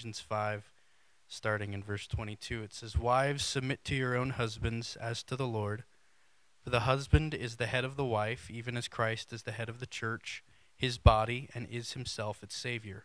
Ephesians 5, starting in verse 22. It says, Wives, submit to your own husbands as to the Lord. For the husband is the head of the wife, even as Christ is the head of the church, his body, and is himself its Savior.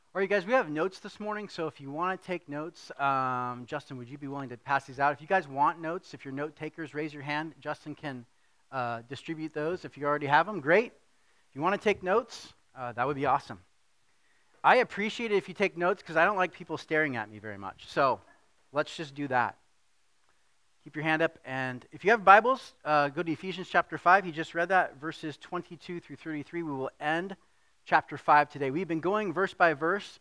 All right, guys, we have notes this morning, so if you want to take notes, um, Justin, would you be willing to pass these out? If you guys want notes, if you're note takers, raise your hand. Justin can uh, distribute those. If you already have them, great. If you want to take notes, uh, that would be awesome. I appreciate it if you take notes because I don't like people staring at me very much. So let's just do that. Keep your hand up. And if you have Bibles, uh, go to Ephesians chapter 5. He just read that, verses 22 through 33. We will end chapter 5 today. We've been going verse by verse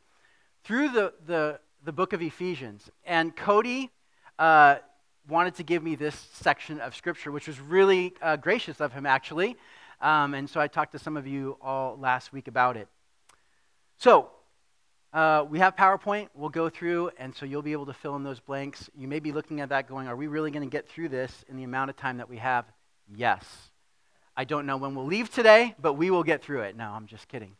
through the, the, the book of Ephesians. And Cody uh, wanted to give me this section of Scripture, which was really uh, gracious of him, actually. Um, and so I talked to some of you all last week about it. So, uh, we have PowerPoint. We'll go through, and so you'll be able to fill in those blanks. You may be looking at that going, Are we really going to get through this in the amount of time that we have? Yes. I don't know when we'll leave today, but we will get through it. No, I'm just kidding.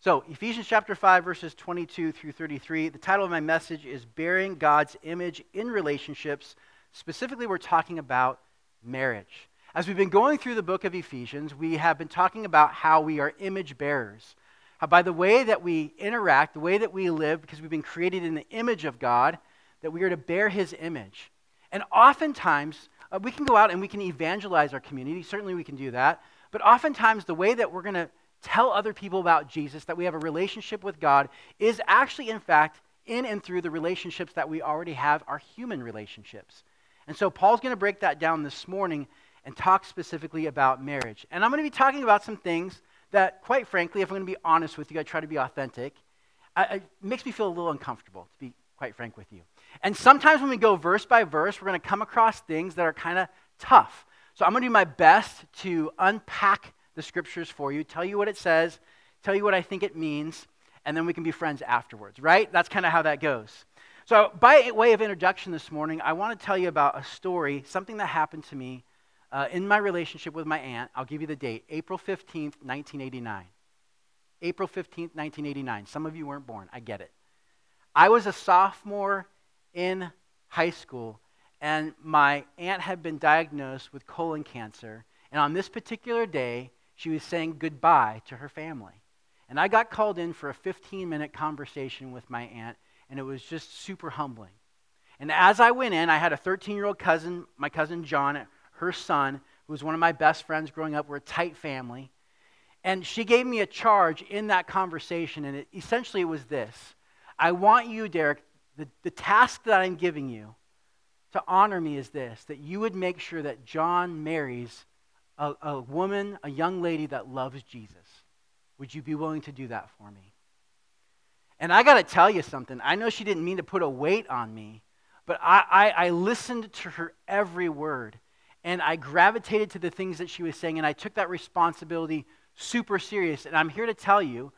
So, Ephesians chapter 5, verses 22 through 33. The title of my message is Bearing God's Image in Relationships. Specifically, we're talking about marriage. As we've been going through the book of Ephesians, we have been talking about how we are image bearers How, by the way that we interact, the way that we live, because we've been created in the image of God, that we are to bear his image. And oftentimes, uh, we can go out and we can evangelize our community. Certainly, we can do that. But oftentimes, the way that we're going to tell other people about Jesus, that we have a relationship with God, is actually, in fact, in and through the relationships that we already have, our human relationships. And so, Paul's going to break that down this morning and talk specifically about marriage. And I'm going to be talking about some things that, quite frankly, if I'm going to be honest with you, I try to be authentic, I, it makes me feel a little uncomfortable, to be quite frank with you. And sometimes when we go verse by verse, we're going to come across things that are kind of tough. So I'm going to do my best to unpack the scriptures for you, tell you what it says, tell you what I think it means, and then we can be friends afterwards, right? That's kind of how that goes. So, by way of introduction this morning, I want to tell you about a story, something that happened to me uh, in my relationship with my aunt, I'll give you the date April 15th, 1989. April 15th, 1989. Some of you weren't born. I get it. I was a sophomore in high school, and my aunt had been diagnosed with colon cancer. And on this particular day, she was saying goodbye to her family. And I got called in for a 15 minute conversation with my aunt, and it was just super humbling. And as I went in, I had a 13 year old cousin, my cousin John, her son, who was one of my best friends growing up. We're a tight family. And she gave me a charge in that conversation, and it, essentially it was this I want you, Derek, the, the task that I'm giving you to honor me is this that you would make sure that John marries a, a woman, a young lady that loves Jesus. Would you be willing to do that for me? And I got to tell you something. I know she didn't mean to put a weight on me, but I, I, I listened to her every word and I gravitated to the things that she was saying, and I took that responsibility super serious. And I'm here to tell you,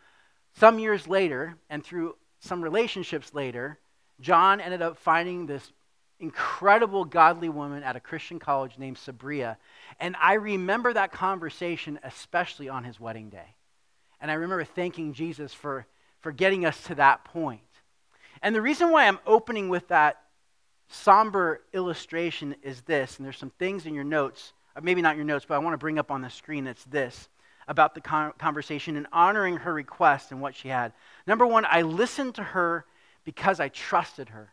some years later, and through some relationships later, John ended up finding this incredible godly woman at a Christian college named Sabria. And I remember that conversation, especially on his wedding day. And I remember thanking Jesus for, for getting us to that point. And the reason why I'm opening with that somber illustration is this, and there's some things in your notes, uh, maybe not your notes, but I want to bring up on the screen. It's this about the conversation and honoring her request and what she had. Number one, I listened to her because I trusted her.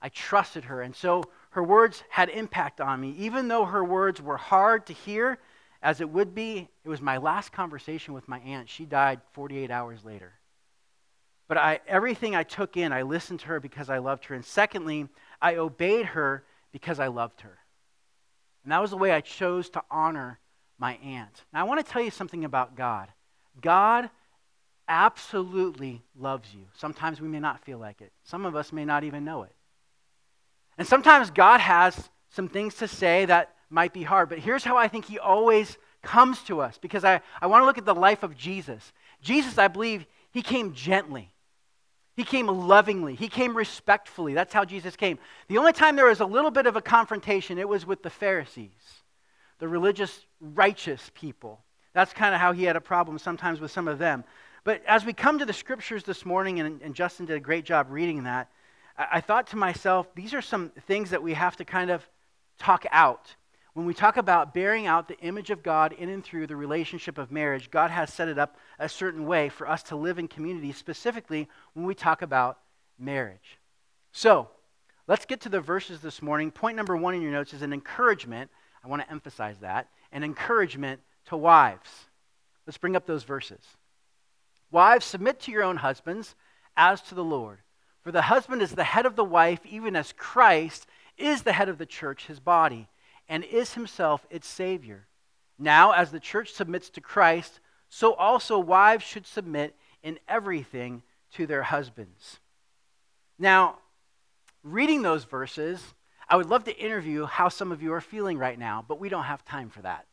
I trusted her. And so her words had impact on me. Even though her words were hard to hear, as it would be, it was my last conversation with my aunt. She died 48 hours later. But I, everything I took in, I listened to her because I loved her. And secondly, I obeyed her because I loved her. And that was the way I chose to honor my aunt. Now, I want to tell you something about God. God absolutely loves you. Sometimes we may not feel like it, some of us may not even know it. And sometimes God has some things to say that might be hard. But here's how I think He always comes to us because I, I want to look at the life of Jesus. Jesus, I believe, He came gently. He came lovingly. He came respectfully. That's how Jesus came. The only time there was a little bit of a confrontation, it was with the Pharisees, the religious, righteous people. That's kind of how he had a problem sometimes with some of them. But as we come to the scriptures this morning, and, and Justin did a great job reading that, I, I thought to myself, these are some things that we have to kind of talk out when we talk about bearing out the image of God in and through the relationship of marriage, God has set it up a certain way for us to live in community, specifically when we talk about marriage. So, let's get to the verses this morning. Point number one in your notes is an encouragement. I want to emphasize that an encouragement to wives. Let's bring up those verses. Wives, submit to your own husbands as to the Lord. For the husband is the head of the wife, even as Christ is the head of the church, his body and is himself its Savior. Now, as the church submits to Christ, so also wives should submit in everything to their husbands. Now, reading those verses, I would love to interview how some of you are feeling right now, but we don't have time for that.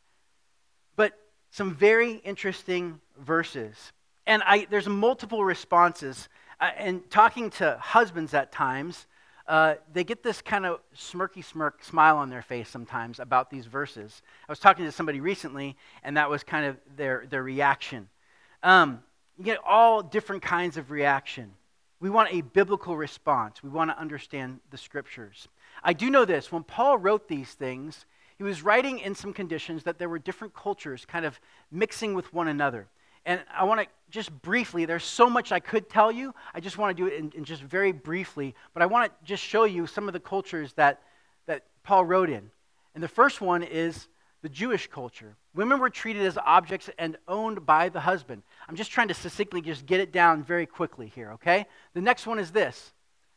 But some very interesting verses. And I, there's multiple responses. Uh, and talking to husbands at times, uh, they get this kind of smirky smirk smile on their face sometimes about these verses. I was talking to somebody recently, and that was kind of their, their reaction. Um, you get all different kinds of reaction. We want a biblical response. We want to understand the scriptures. I do know this when Paul wrote these things, he was writing in some conditions that there were different cultures kind of mixing with one another. And I want to just briefly, there's so much I could tell you. I just want to do it in, in, just very briefly. But I want to just show you some of the cultures that, that Paul wrote in. And the first one is the Jewish culture. Women were treated as objects and owned by the husband. I'm just trying to succinctly just get it down very quickly here, okay? The next one is this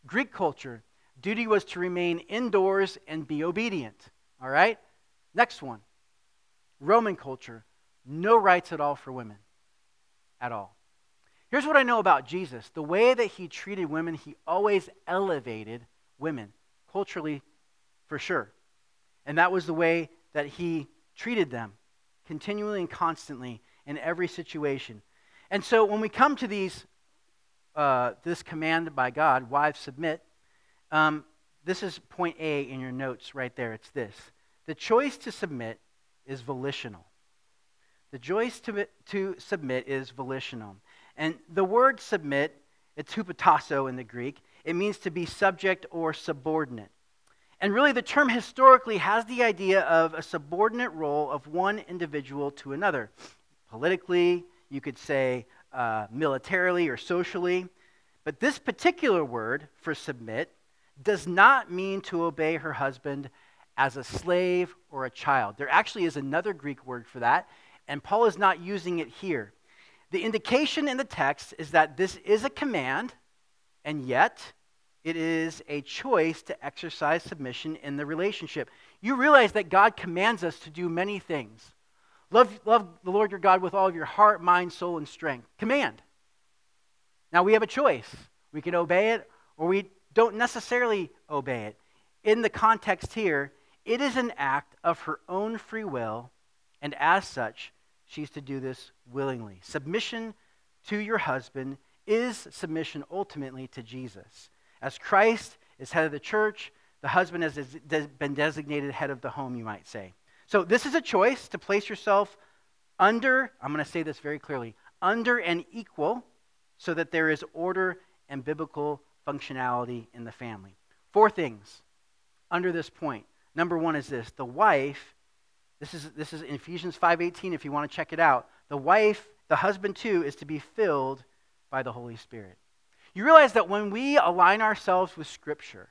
Greek culture. Duty was to remain indoors and be obedient, all right? Next one Roman culture. No rights at all for women at all. Here's what I know about Jesus the way that he treated women, he always elevated women, culturally, for sure. And that was the way that he treated them, continually and constantly in every situation. And so when we come to these, uh, this command by God, wives submit, um, this is point A in your notes right there. It's this the choice to submit is volitional. The choice to, to submit is volitional. And the word submit, it's hupotasso in the Greek. It means to be subject or subordinate. And really, the term historically has the idea of a subordinate role of one individual to another. Politically, you could say uh, militarily or socially. But this particular word for submit does not mean to obey her husband as a slave or a child. There actually is another Greek word for that, and Paul is not using it here. The indication in the text is that this is a command, and yet it is a choice to exercise submission in the relationship. You realize that God commands us to do many things. Love, love the Lord your God with all of your heart, mind, soul, and strength. Command. Now we have a choice. We can obey it or we don't necessarily obey it. In the context here, it is an act of her own free will, and as such, she's to do this willingly. Submission to your husband is submission ultimately to Jesus. As Christ is head of the church, the husband has been designated head of the home, you might say. So, this is a choice to place yourself under, I'm going to say this very clearly, under and equal so that there is order and biblical functionality in the family. Four things under this point. Number one is this the wife, this is, this is Ephesians 5.18 if you want to check it out. The wife, the husband too, is to be filled by the Holy Spirit. You realize that when we align ourselves with Scripture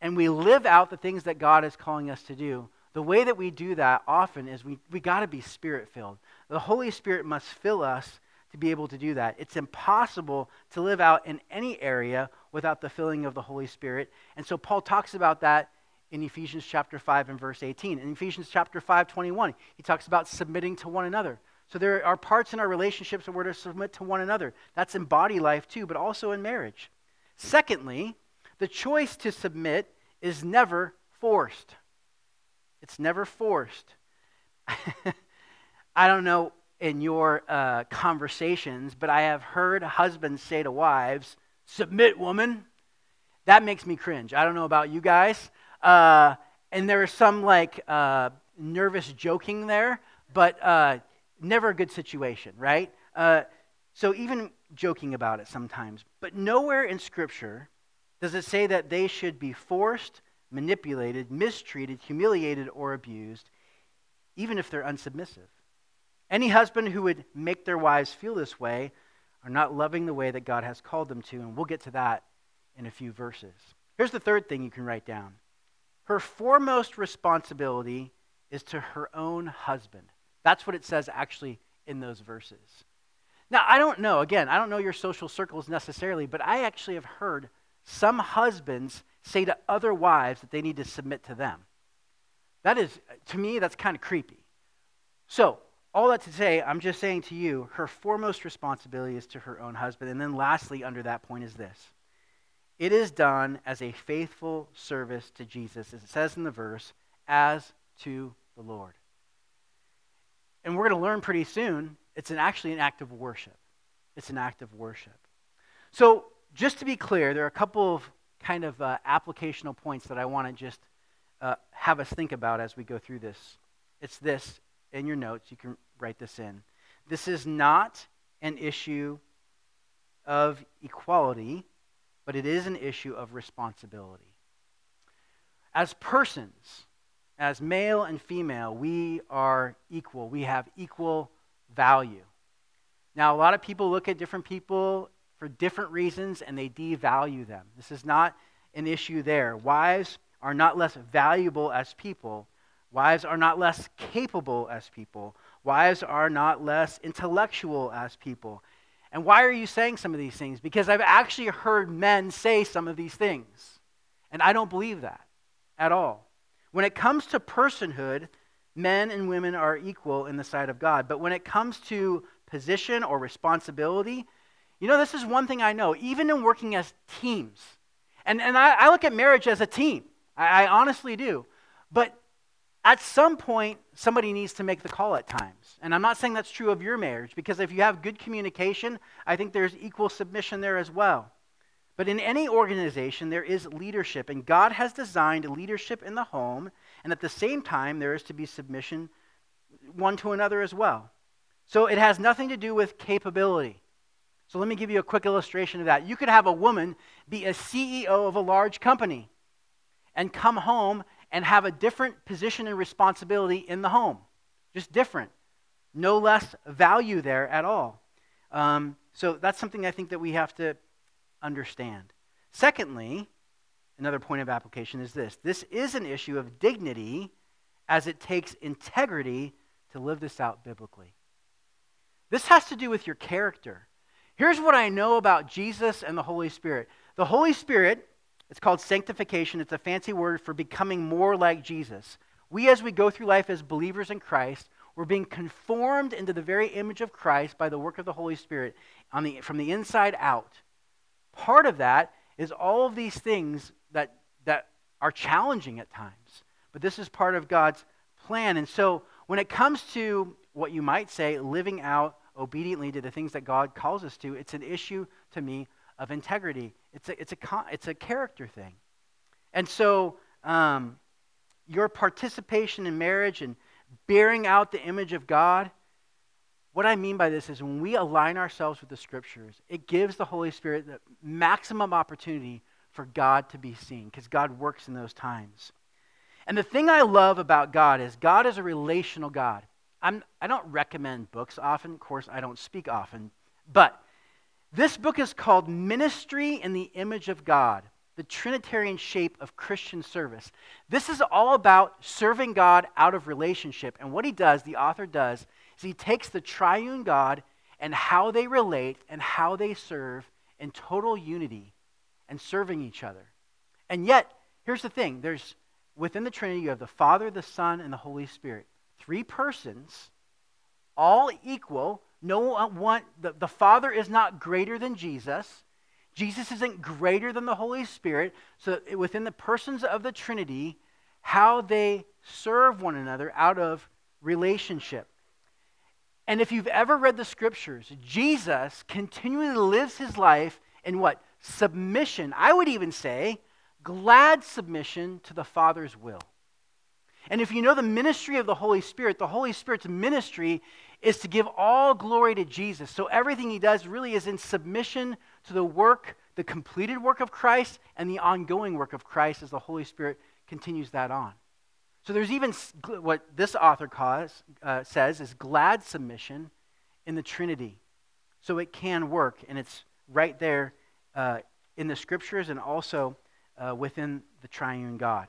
and we live out the things that God is calling us to do, the way that we do that often is we, we got to be spirit filled. The Holy Spirit must fill us to be able to do that. It's impossible to live out in any area without the filling of the Holy Spirit. And so Paul talks about that in Ephesians chapter 5 and verse 18. In Ephesians chapter 5, 21, he talks about submitting to one another. So there are parts in our relationships where we're to submit to one another. That's in body life too, but also in marriage. Secondly, the choice to submit is never forced. It's never forced. I don't know in your uh, conversations, but I have heard husbands say to wives, Submit, woman. That makes me cringe. I don't know about you guys. Uh, and there is some like uh, nervous joking there, but uh, never a good situation, right? Uh, so even joking about it sometimes. But nowhere in Scripture does it say that they should be forced, manipulated, mistreated, humiliated, or abused, even if they're unsubmissive. Any husband who would make their wives feel this way are not loving the way that God has called them to, and we'll get to that in a few verses. Here's the third thing you can write down her foremost responsibility is to her own husband. That's what it says actually in those verses. Now, I don't know, again, I don't know your social circles necessarily, but I actually have heard some husbands say to other wives that they need to submit to them. That is, to me, that's kind of creepy. So, all that to say, I'm just saying to you, her foremost responsibility is to her own husband. And then, lastly, under that point is this it is done as a faithful service to Jesus, as it says in the verse, as to the Lord. And we're going to learn pretty soon, it's an, actually an act of worship. It's an act of worship. So, just to be clear, there are a couple of kind of uh, applicational points that I want to just uh, have us think about as we go through this. It's this in your notes. You can write this in. This is not an issue of equality, but it is an issue of responsibility. As persons, as male and female, we are equal. We have equal value. Now, a lot of people look at different people for different reasons and they devalue them. This is not an issue there. Wives are not less valuable as people, Wives are not less capable as people. Wives are not less intellectual as people. And why are you saying some of these things? Because I've actually heard men say some of these things. And I don't believe that at all. When it comes to personhood, men and women are equal in the sight of God. But when it comes to position or responsibility, you know, this is one thing I know, even in working as teams. And, and I, I look at marriage as a team. I, I honestly do. But at some point, somebody needs to make the call at times. And I'm not saying that's true of your marriage, because if you have good communication, I think there's equal submission there as well. But in any organization, there is leadership, and God has designed leadership in the home, and at the same time, there is to be submission one to another as well. So it has nothing to do with capability. So let me give you a quick illustration of that. You could have a woman be a CEO of a large company and come home and have a different position and responsibility in the home. Just different. No less value there at all. Um, so that's something I think that we have to understand. Secondly, another point of application is this this is an issue of dignity as it takes integrity to live this out biblically. This has to do with your character. Here's what I know about Jesus and the Holy Spirit the Holy Spirit it's called sanctification. It's a fancy word for becoming more like Jesus. We, as we go through life as believers in Christ, we're being conformed into the very image of Christ by the work of the Holy Spirit the, from the inside out. Part of that is all of these things that, that are challenging at times. But this is part of God's plan. And so when it comes to what you might say, living out obediently to the things that God calls us to, it's an issue to me of integrity. It's a, it's a, it's a character thing. And so, um, your participation in marriage and bearing out the image of God, what I mean by this is when we align ourselves with the scriptures, it gives the Holy Spirit the maximum opportunity for God to be seen because God works in those times. And the thing I love about God is God is a relational God. I'm, I don't recommend books often. Of course, I don't speak often. But this book is called Ministry in the Image of God, the Trinitarian shape of Christian service. This is all about serving God out of relationship. And what he does, the author does, is he takes the triune God and how they relate and how they serve in total unity and serving each other. And yet, here's the thing there's within the Trinity, you have the Father, the Son, and the Holy Spirit. Three persons, all equal. No one, the, the Father is not greater than Jesus. Jesus isn't greater than the Holy Spirit. So within the persons of the Trinity, how they serve one another out of relationship. And if you've ever read the scriptures, Jesus continually lives his life in what? Submission. I would even say glad submission to the Father's will. And if you know the ministry of the Holy Spirit, the Holy Spirit's ministry is to give all glory to Jesus. So everything he does really is in submission to the work, the completed work of Christ, and the ongoing work of Christ as the Holy Spirit continues that on. So there's even what this author calls, uh, says is glad submission in the Trinity. So it can work, and it's right there uh, in the scriptures and also uh, within the triune God.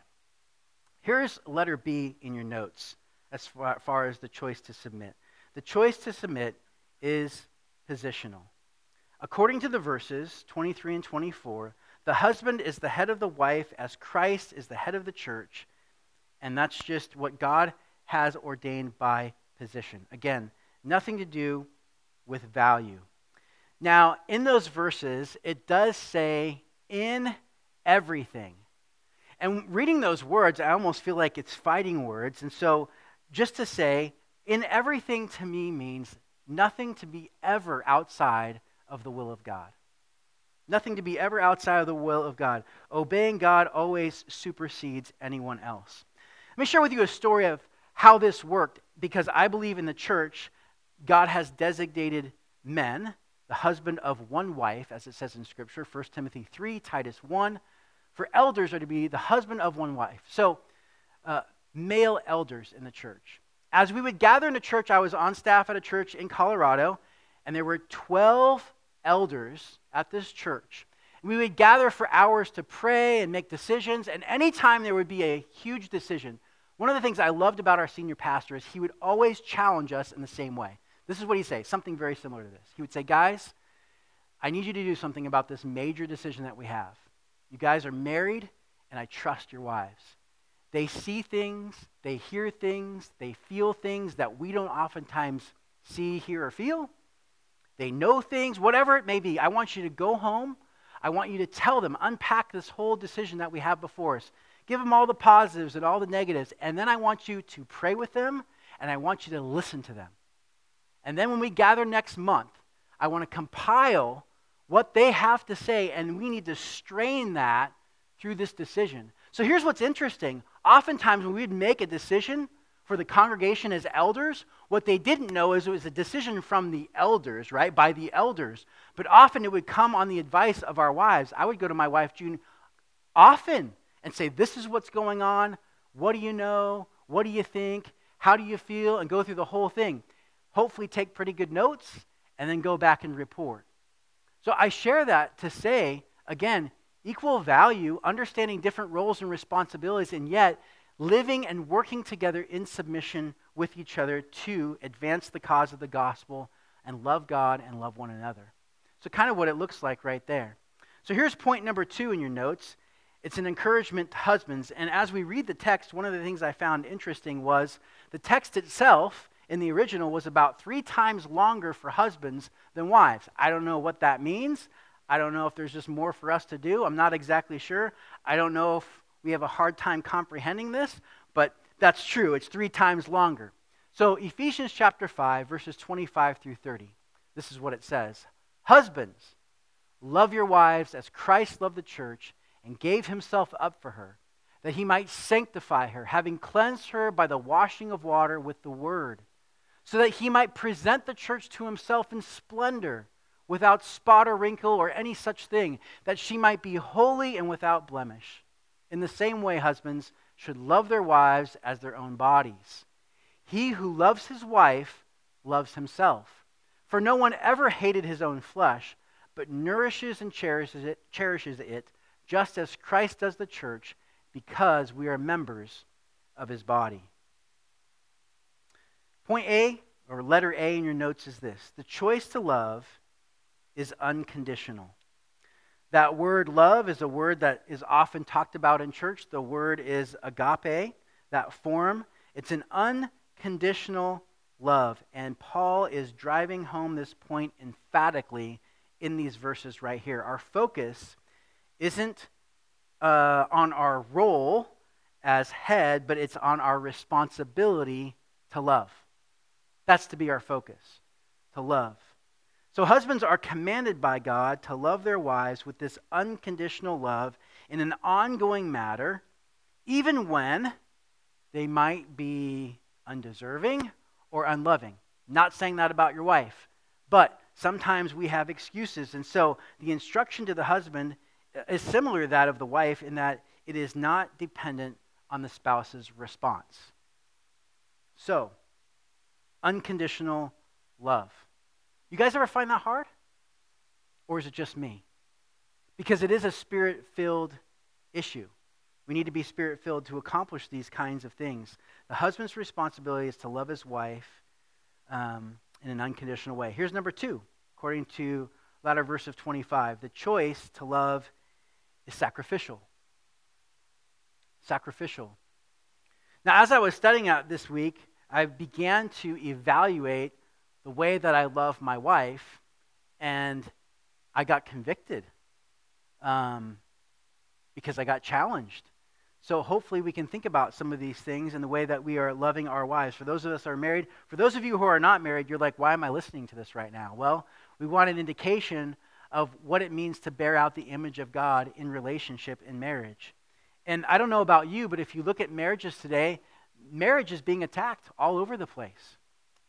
Here's letter B in your notes as far, far as the choice to submit. The choice to submit is positional. According to the verses 23 and 24, the husband is the head of the wife as Christ is the head of the church, and that's just what God has ordained by position. Again, nothing to do with value. Now, in those verses, it does say in everything. And reading those words, I almost feel like it's fighting words. And so, just to say, in everything to me means nothing to be ever outside of the will of God. Nothing to be ever outside of the will of God. Obeying God always supersedes anyone else. Let me share with you a story of how this worked because I believe in the church, God has designated men, the husband of one wife, as it says in Scripture, 1 Timothy 3, Titus 1, for elders are to be the husband of one wife. So, uh, male elders in the church. As we would gather in a church, I was on staff at a church in Colorado, and there were 12 elders at this church. we would gather for hours to pray and make decisions, and anytime there would be a huge decision, one of the things I loved about our senior pastor is he would always challenge us in the same way. This is what he'd say, something very similar to this. He would say, Guys, I need you to do something about this major decision that we have. You guys are married, and I trust your wives. They see things, they hear things, they feel things that we don't oftentimes see, hear, or feel. They know things, whatever it may be. I want you to go home. I want you to tell them, unpack this whole decision that we have before us. Give them all the positives and all the negatives. And then I want you to pray with them, and I want you to listen to them. And then when we gather next month, I want to compile what they have to say, and we need to strain that through this decision. So here's what's interesting. Oftentimes, when we'd make a decision for the congregation as elders, what they didn't know is it was a decision from the elders, right? By the elders. But often it would come on the advice of our wives. I would go to my wife, June, often and say, This is what's going on. What do you know? What do you think? How do you feel? And go through the whole thing. Hopefully, take pretty good notes and then go back and report. So I share that to say, again, equal value, understanding different roles and responsibilities, and yet living and working together in submission with each other to advance the cause of the gospel and love God and love one another. So, kind of what it looks like right there. So, here's point number two in your notes it's an encouragement to husbands. And as we read the text, one of the things I found interesting was the text itself in the original was about three times longer for husbands than wives. I don't know what that means. I don't know if there's just more for us to do. I'm not exactly sure. I don't know if we have a hard time comprehending this, but that's true. It's three times longer. So, Ephesians chapter 5, verses 25 through 30, this is what it says Husbands, love your wives as Christ loved the church and gave himself up for her, that he might sanctify her, having cleansed her by the washing of water with the word so that he might present the church to himself in splendor, without spot or wrinkle or any such thing, that she might be holy and without blemish. In the same way, husbands should love their wives as their own bodies. He who loves his wife loves himself. For no one ever hated his own flesh, but nourishes and cherishes it, cherishes it, just as Christ does the church, because we are members of his body. Point A, or letter A in your notes, is this the choice to love is unconditional. That word love is a word that is often talked about in church. The word is agape, that form. It's an unconditional love. And Paul is driving home this point emphatically in these verses right here. Our focus isn't uh, on our role as head, but it's on our responsibility to love. That's to be our focus, to love. So, husbands are commanded by God to love their wives with this unconditional love in an ongoing matter, even when they might be undeserving or unloving. Not saying that about your wife, but sometimes we have excuses. And so, the instruction to the husband uh, is similar to that of the wife in that it is not dependent on the spouse's response. So, unconditional love. You guys ever find that hard? Or is it just me? Because it is a spirit filled issue. We need to be spirit filled to accomplish these kinds of things. The husband's responsibility is to love his wife um, in an unconditional way. Here's number two, according to latter verse of 25. The choice to love is sacrificial. Sacrificial. Now, as I was studying out this week, I began to evaluate the way that I love my wife, and I got convicted um, because I got challenged. So hopefully we can think about some of these things and the way that we are loving our wives. For those of us who are married, for those of you who are not married, you're like, why am I listening to this right now? Well, we want an indication of what it means to bear out the image of God in relationship in marriage. And I don't know about you, but if you look at marriages today, marriage is being attacked all over the place.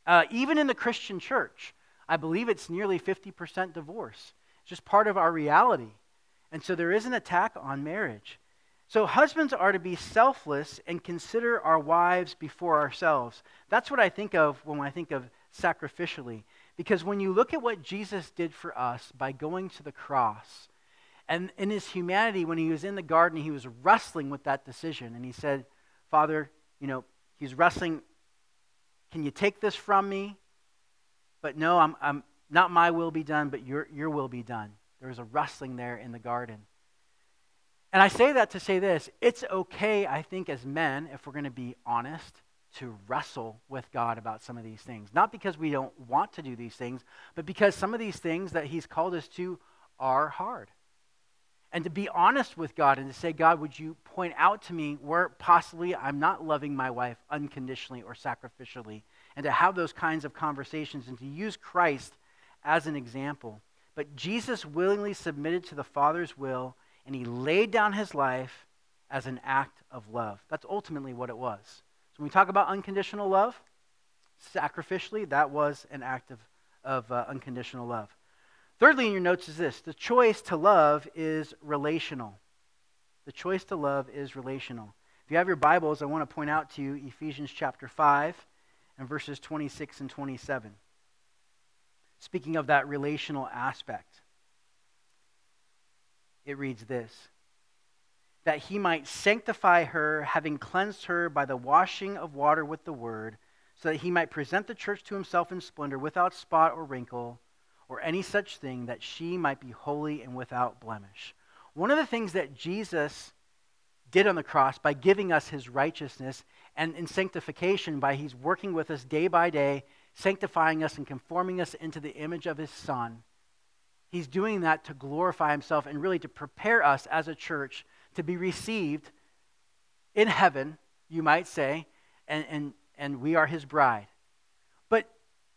Uh, even in the Christian church, I believe it's nearly 50% divorce. It's just part of our reality. And so there is an attack on marriage. So husbands are to be selfless and consider our wives before ourselves. That's what I think of when I think of sacrificially. Because when you look at what Jesus did for us by going to the cross, and in his humanity, when he was in the garden, he was wrestling with that decision. And he said, Father, you know, he's wrestling can you take this from me? But no, I'm, I'm not my will be done, but your, your will be done. There was a rustling there in the garden. And I say that to say this it's okay, I think, as men, if we're going to be honest, to wrestle with God about some of these things. Not because we don't want to do these things, but because some of these things that He's called us to are hard and to be honest with God and to say, God, would you point out to me where possibly I'm not loving my wife unconditionally or sacrificially, and to have those kinds of conversations and to use Christ as an example. But Jesus willingly submitted to the Father's will, and he laid down his life as an act of love. That's ultimately what it was. So when we talk about unconditional love, sacrificially, that was an act of, of uh, unconditional love. Thirdly, in your notes is this the choice to love is relational. The choice to love is relational. If you have your Bibles, I want to point out to you Ephesians chapter 5 and verses 26 and 27. Speaking of that relational aspect, it reads this that he might sanctify her, having cleansed her by the washing of water with the word, so that he might present the church to himself in splendor, without spot or wrinkle or any such thing, that she might be holy and without blemish. One of the things that Jesus did on the cross by giving us his righteousness and in sanctification by he's working with us day by day, sanctifying us and conforming us into the image of his son. He's doing that to glorify himself and really to prepare us as a church to be received in heaven, you might say, and, and, and we are his bride. But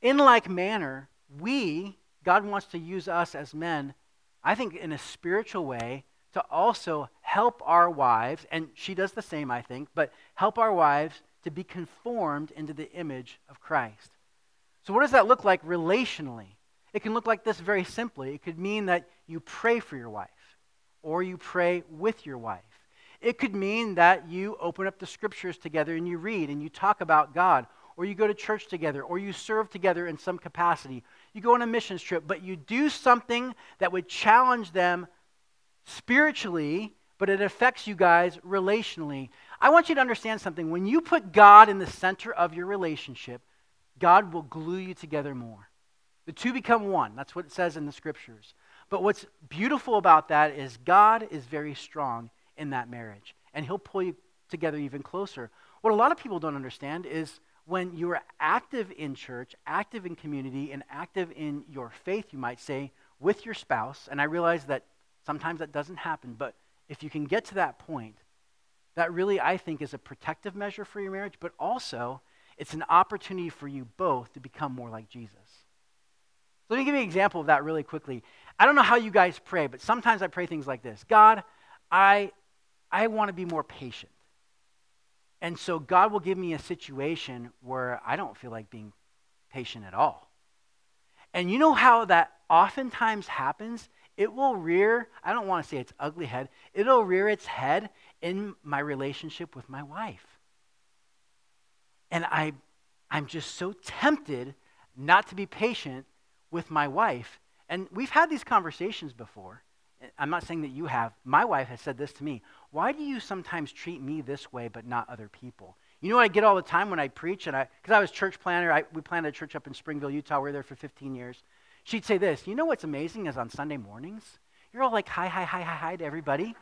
in like manner, we God wants to use us as men, I think, in a spiritual way to also help our wives, and she does the same, I think, but help our wives to be conformed into the image of Christ. So, what does that look like relationally? It can look like this very simply. It could mean that you pray for your wife or you pray with your wife. It could mean that you open up the scriptures together and you read and you talk about God, or you go to church together, or you serve together in some capacity. You go on a missions trip, but you do something that would challenge them spiritually, but it affects you guys relationally. I want you to understand something. When you put God in the center of your relationship, God will glue you together more. The two become one. That's what it says in the scriptures. But what's beautiful about that is God is very strong in that marriage, and He'll pull you together even closer. What a lot of people don't understand is when you are active in church, active in community, and active in your faith, you might say, with your spouse, and I realize that sometimes that doesn't happen, but if you can get to that point, that really, I think, is a protective measure for your marriage, but also it's an opportunity for you both to become more like Jesus. So let me give you an example of that really quickly. I don't know how you guys pray, but sometimes I pray things like this God, I, I want to be more patient. And so God will give me a situation where I don't feel like being patient at all. And you know how that oftentimes happens? It will rear, I don't want to say its ugly head, it'll rear its head in my relationship with my wife. And I, I'm just so tempted not to be patient with my wife. And we've had these conversations before. I'm not saying that you have. My wife has said this to me Why do you sometimes treat me this way but not other people? You know what I get all the time when I preach? and I Because I was church planter. I, we planted a church up in Springville, Utah. We were there for 15 years. She'd say this You know what's amazing is on Sunday mornings, you're all like, hi, hi, hi, hi, hi to everybody.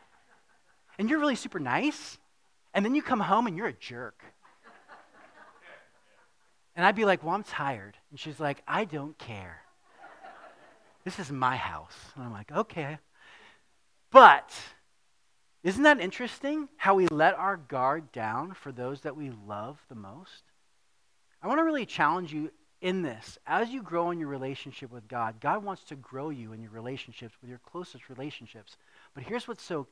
And you're really super nice. And then you come home and you're a jerk. And I'd be like, Well, I'm tired. And she's like, I don't care. This is my house. And I'm like, Okay. But isn't that interesting how we let our guard down for those that we love the most? I want to really challenge you in this. As you grow in your relationship with God, God wants to grow you in your relationships with your closest relationships. But here's what's so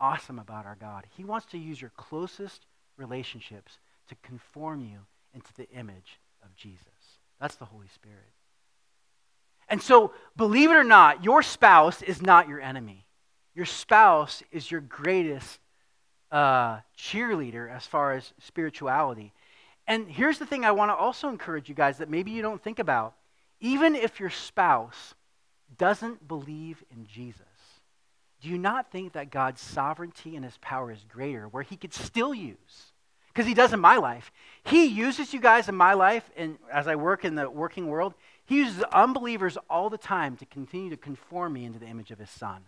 awesome about our God He wants to use your closest relationships to conform you into the image of Jesus. That's the Holy Spirit. And so, believe it or not, your spouse is not your enemy. Your spouse is your greatest uh, cheerleader as far as spirituality. And here's the thing I want to also encourage you guys that maybe you don't think about. Even if your spouse doesn't believe in Jesus, do you not think that God's sovereignty and his power is greater, where he could still use? Because he does in my life. He uses you guys in my life, and as I work in the working world, he uses unbelievers all the time to continue to conform me into the image of his son.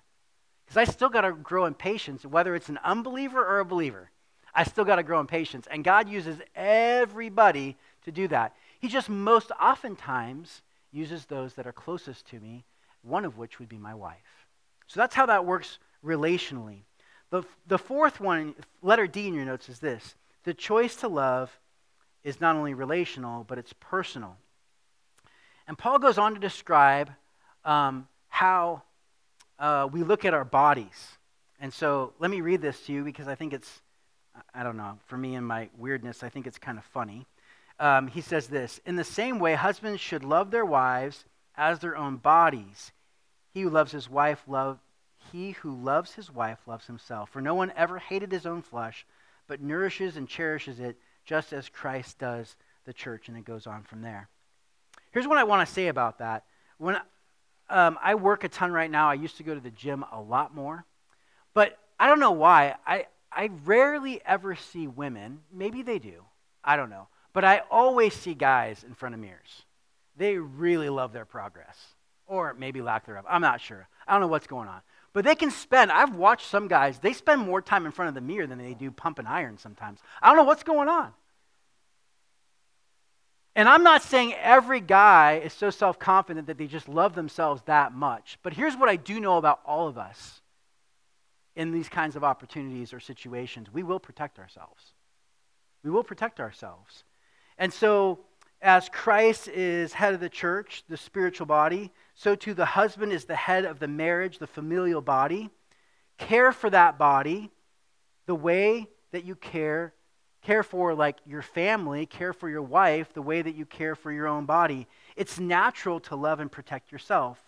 Because I still got to grow in patience, whether it's an unbeliever or a believer. I still got to grow in patience. And God uses everybody to do that. He just most oftentimes uses those that are closest to me, one of which would be my wife. So that's how that works relationally. The, the fourth one, letter D in your notes, is this the choice to love is not only relational, but it's personal. And Paul goes on to describe um, how uh, we look at our bodies. And so let me read this to you because I think it's, I don't know, for me and my weirdness, I think it's kind of funny. Um, he says this In the same way, husbands should love their wives as their own bodies. He who loves his wife, love, he who loves his wife loves himself. For no one ever hated his own flesh, but nourishes and cherishes it just as Christ does the church. And it goes on from there. Here's what I want to say about that. When um, I work a ton right now. I used to go to the gym a lot more. But I don't know why. I, I rarely ever see women. Maybe they do. I don't know. But I always see guys in front of mirrors. They really love their progress. Or maybe lack thereof. I'm not sure. I don't know what's going on. But they can spend, I've watched some guys, they spend more time in front of the mirror than they do pumping iron sometimes. I don't know what's going on. And I'm not saying every guy is so self confident that they just love themselves that much. But here's what I do know about all of us in these kinds of opportunities or situations we will protect ourselves. We will protect ourselves. And so, as Christ is head of the church, the spiritual body, so too the husband is the head of the marriage, the familial body. Care for that body the way that you care care for like your family, care for your wife the way that you care for your own body. It's natural to love and protect yourself.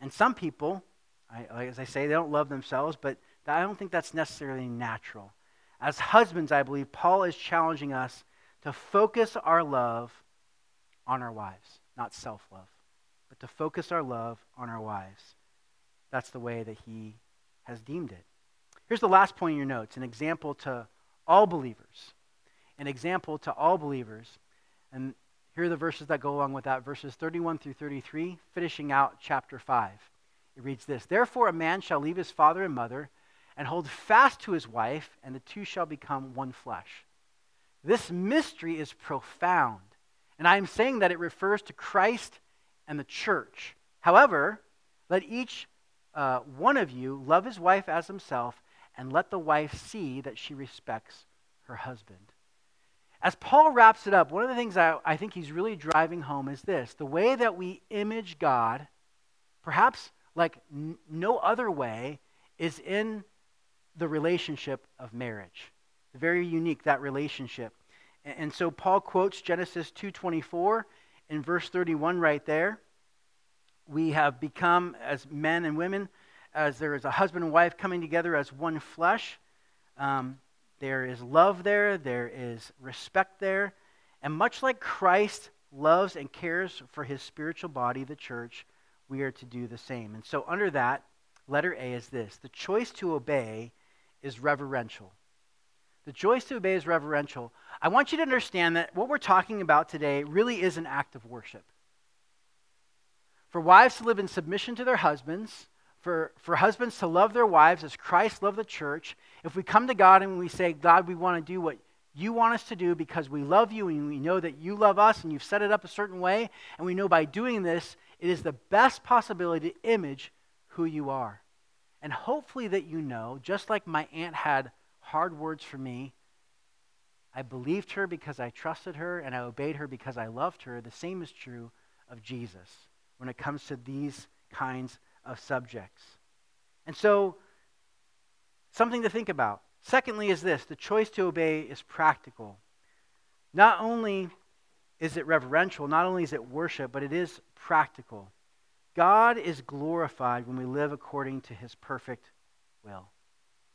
And some people, I, as I say, they don't love themselves, but I don't think that's necessarily natural. As husbands, I believe Paul is challenging us to focus our love on our wives, not self love, but to focus our love on our wives. That's the way that he has deemed it. Here's the last point in your notes an example to all believers. An example to all believers. And here are the verses that go along with that verses 31 through 33, finishing out chapter 5. It reads this Therefore, a man shall leave his father and mother and hold fast to his wife, and the two shall become one flesh. This mystery is profound, and I am saying that it refers to Christ and the church. However, let each uh, one of you love his wife as himself, and let the wife see that she respects her husband. As Paul wraps it up, one of the things I, I think he's really driving home is this the way that we image God, perhaps like n- no other way, is in the relationship of marriage. Very unique, that relationship. And, and so Paul quotes Genesis 2.24 in verse 31 right there. We have become, as men and women, as there is a husband and wife coming together as one flesh. Um, there is love there, there is respect there. And much like Christ loves and cares for his spiritual body, the church, we are to do the same. And so, under that, letter A is this the choice to obey is reverential. The choice to obey is reverential. I want you to understand that what we're talking about today really is an act of worship. For wives to live in submission to their husbands, for, for husbands to love their wives as Christ loved the church, if we come to God and we say, God, we want to do what you want us to do because we love you and we know that you love us and you've set it up a certain way, and we know by doing this, it is the best possibility to image who you are. And hopefully, that you know, just like my aunt had hard words for me, I believed her because I trusted her and I obeyed her because I loved her. The same is true of Jesus when it comes to these kinds of subjects. And so, something to think about. Secondly, is this the choice to obey is practical. Not only is it reverential, not only is it worship, but it is practical. God is glorified when we live according to his perfect will.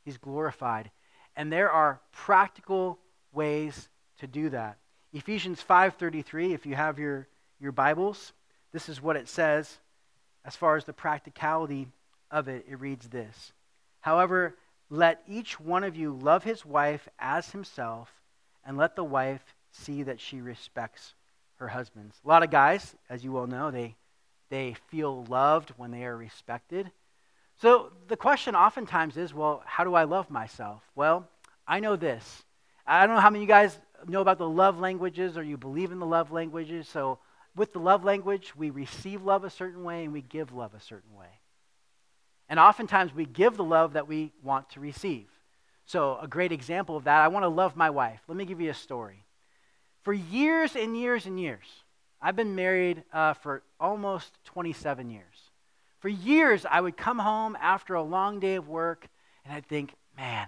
He's glorified. And there are practical ways to do that. Ephesians 5:33, if you have your, your Bibles, this is what it says as far as the practicality of it. It reads this. However, let each one of you love his wife as himself, and let the wife see that she respects her husbands. A lot of guys, as you well know, they they feel loved when they are respected. So the question oftentimes is well, how do I love myself? Well, I know this. I don't know how many of you guys know about the love languages or you believe in the love languages. So with the love language, we receive love a certain way and we give love a certain way. And oftentimes we give the love that we want to receive. So, a great example of that, I want to love my wife. Let me give you a story. For years and years and years, I've been married uh, for almost 27 years. For years, I would come home after a long day of work and I'd think, man,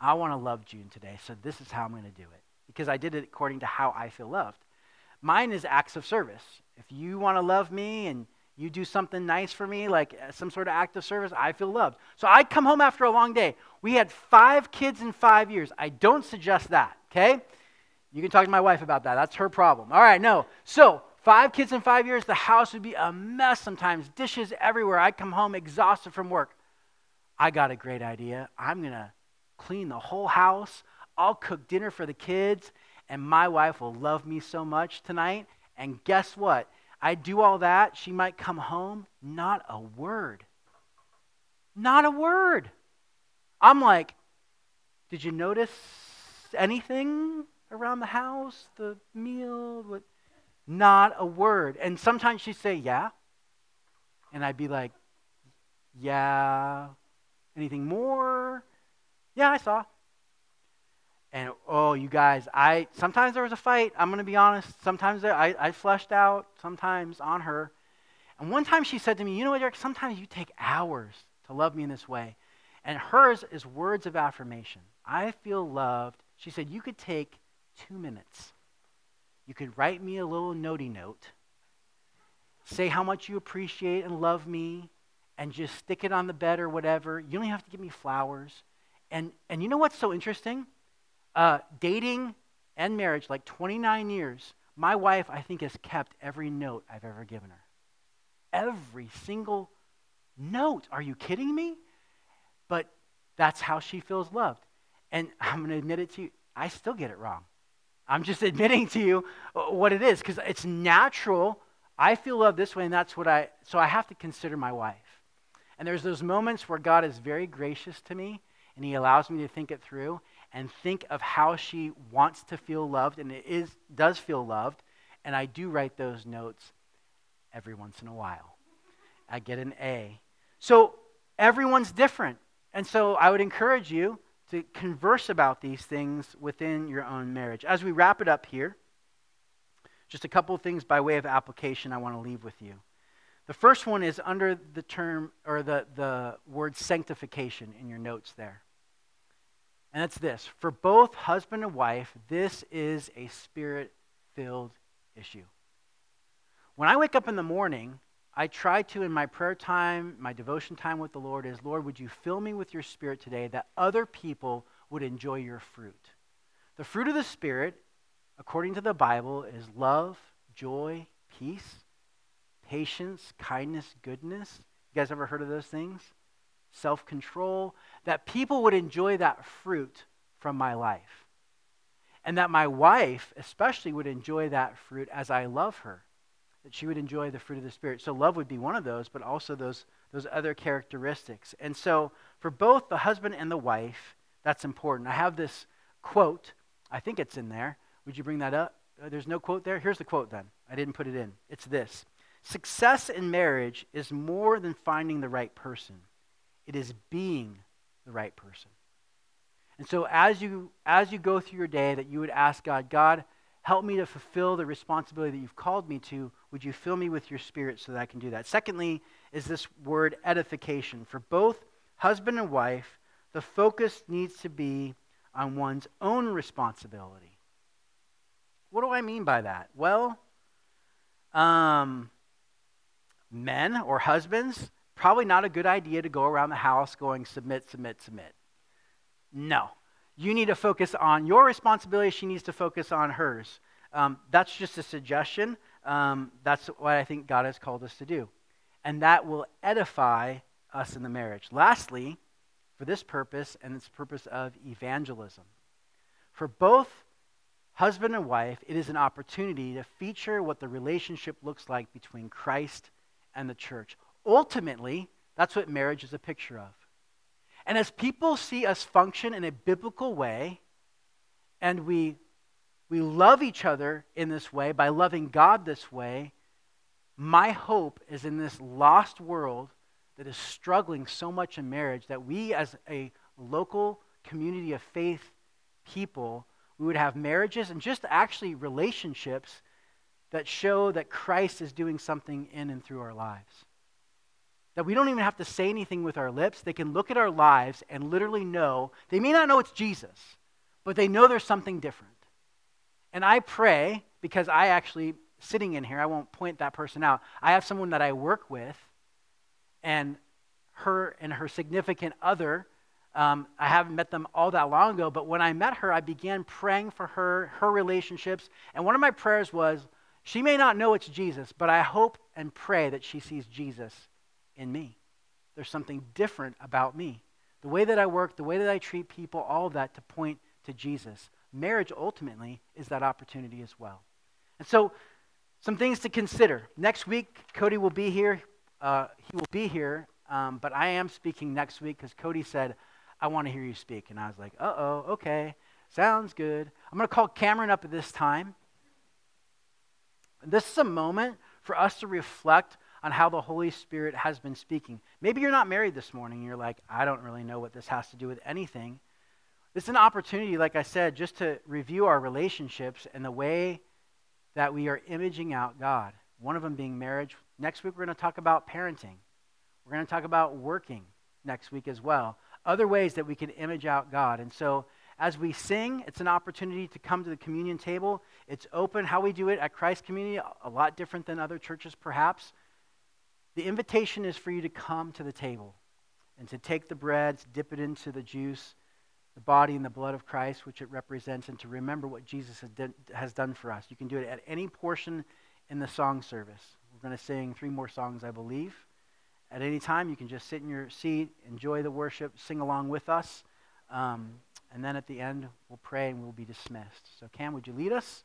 I want to love June today, so this is how I'm going to do it. Because I did it according to how I feel loved. Mine is acts of service. If you want to love me and you do something nice for me, like uh, some sort of act of service, I feel loved. So I'd come home after a long day. We had five kids in five years. I don't suggest that, okay? You can talk to my wife about that. That's her problem. All right, no. So Five kids in five years, the house would be a mess sometimes, dishes everywhere. I'd come home exhausted from work. I got a great idea. I'm going to clean the whole house. I'll cook dinner for the kids, and my wife will love me so much tonight. And guess what? I do all that. She might come home, not a word. Not a word. I'm like, did you notice anything around the house? The meal? What? Not a word. And sometimes she'd say, Yeah. And I'd be like, Yeah. Anything more? Yeah, I saw. And oh, you guys, I sometimes there was a fight. I'm going to be honest. Sometimes I, I fleshed out, sometimes on her. And one time she said to me, You know what, Eric? Sometimes you take hours to love me in this way. And hers is words of affirmation. I feel loved. She said, You could take two minutes. You could write me a little notey note, say how much you appreciate and love me, and just stick it on the bed or whatever. You don't have to give me flowers. And, and you know what's so interesting? Uh, dating and marriage, like 29 years, my wife, I think, has kept every note I've ever given her. Every single note. Are you kidding me? But that's how she feels loved. And I'm going to admit it to you, I still get it wrong. I'm just admitting to you uh, what it is because it's natural. I feel loved this way, and that's what I, so I have to consider my wife. And there's those moments where God is very gracious to me, and He allows me to think it through and think of how she wants to feel loved, and it is, does feel loved. And I do write those notes every once in a while. I get an A. So everyone's different. And so I would encourage you to converse about these things within your own marriage. As we wrap it up here, just a couple of things by way of application I want to leave with you. The first one is under the term or the, the word sanctification in your notes there. And it's this for both husband and wife, this is a spirit filled issue. When I wake up in the morning, I try to, in my prayer time, my devotion time with the Lord, is Lord, would you fill me with your spirit today that other people would enjoy your fruit? The fruit of the Spirit, according to the Bible, is love, joy, peace, patience, kindness, goodness. You guys ever heard of those things? Self control. That people would enjoy that fruit from my life. And that my wife, especially, would enjoy that fruit as I love her that she would enjoy the fruit of the Spirit. So love would be one of those, but also those, those other characteristics. And so for both the husband and the wife, that's important. I have this quote. I think it's in there. Would you bring that up? Uh, there's no quote there? Here's the quote then. I didn't put it in. It's this Success in marriage is more than finding the right person, it is being the right person. And so as you as you go through your day that you would ask God, God, help me to fulfill the responsibility that you've called me to would you fill me with your spirit so that I can do that? Secondly, is this word edification. For both husband and wife, the focus needs to be on one's own responsibility. What do I mean by that? Well, um, men or husbands, probably not a good idea to go around the house going submit, submit, submit. No. You need to focus on your responsibility. She needs to focus on hers. Um, that's just a suggestion um, that's what I think God has called us to do. And that will edify us in the marriage. Lastly, for this purpose, and its purpose of evangelism. For both husband and wife, it is an opportunity to feature what the relationship looks like between Christ and the church. Ultimately, that's what marriage is a picture of. And as people see us function in a biblical way, and we we love each other in this way, by loving God this way, my hope is in this lost world that is struggling so much in marriage that we, as a local community of faith people, we would have marriages and just actually relationships that show that Christ is doing something in and through our lives. That we don't even have to say anything with our lips. They can look at our lives and literally know, they may not know it's Jesus, but they know there's something different. And I pray, because I actually, sitting in here, I won't point that person out. I have someone that I work with, and her and her significant other, um, I haven't met them all that long ago, but when I met her, I began praying for her, her relationships. And one of my prayers was, she may not know it's Jesus, but I hope and pray that she sees Jesus in me. There's something different about me. The way that I work, the way that I treat people, all of that to point to Jesus marriage ultimately is that opportunity as well. And so, some things to consider. Next week, Cody will be here. Uh, he will be here, um, but I am speaking next week because Cody said, I want to hear you speak. And I was like, uh oh, okay, sounds good. I'm going to call Cameron up at this time. This is a moment for us to reflect on how the Holy Spirit has been speaking. Maybe you're not married this morning you're like, I don't really know what this has to do with anything. This is an opportunity, like I said, just to review our relationships and the way that we are imaging out God. One of them being marriage. Next week, we're going to talk about parenting. We're going to talk about working next week as well. Other ways that we can image out God. And so, as we sing, it's an opportunity to come to the communion table. It's open. How we do it at Christ Community, a lot different than other churches, perhaps. The invitation is for you to come to the table and to take the bread, to dip it into the juice, the body and the blood of Christ, which it represents, and to remember what Jesus has done, for us. You can do it at any portion in the song service. We're going to sing three more songs, I believe. At any time, you can just sit in your seat, enjoy the worship, sing along with us. Um, and then at the end, we'll pray and we'll be dismissed. So, Cam, would you lead us?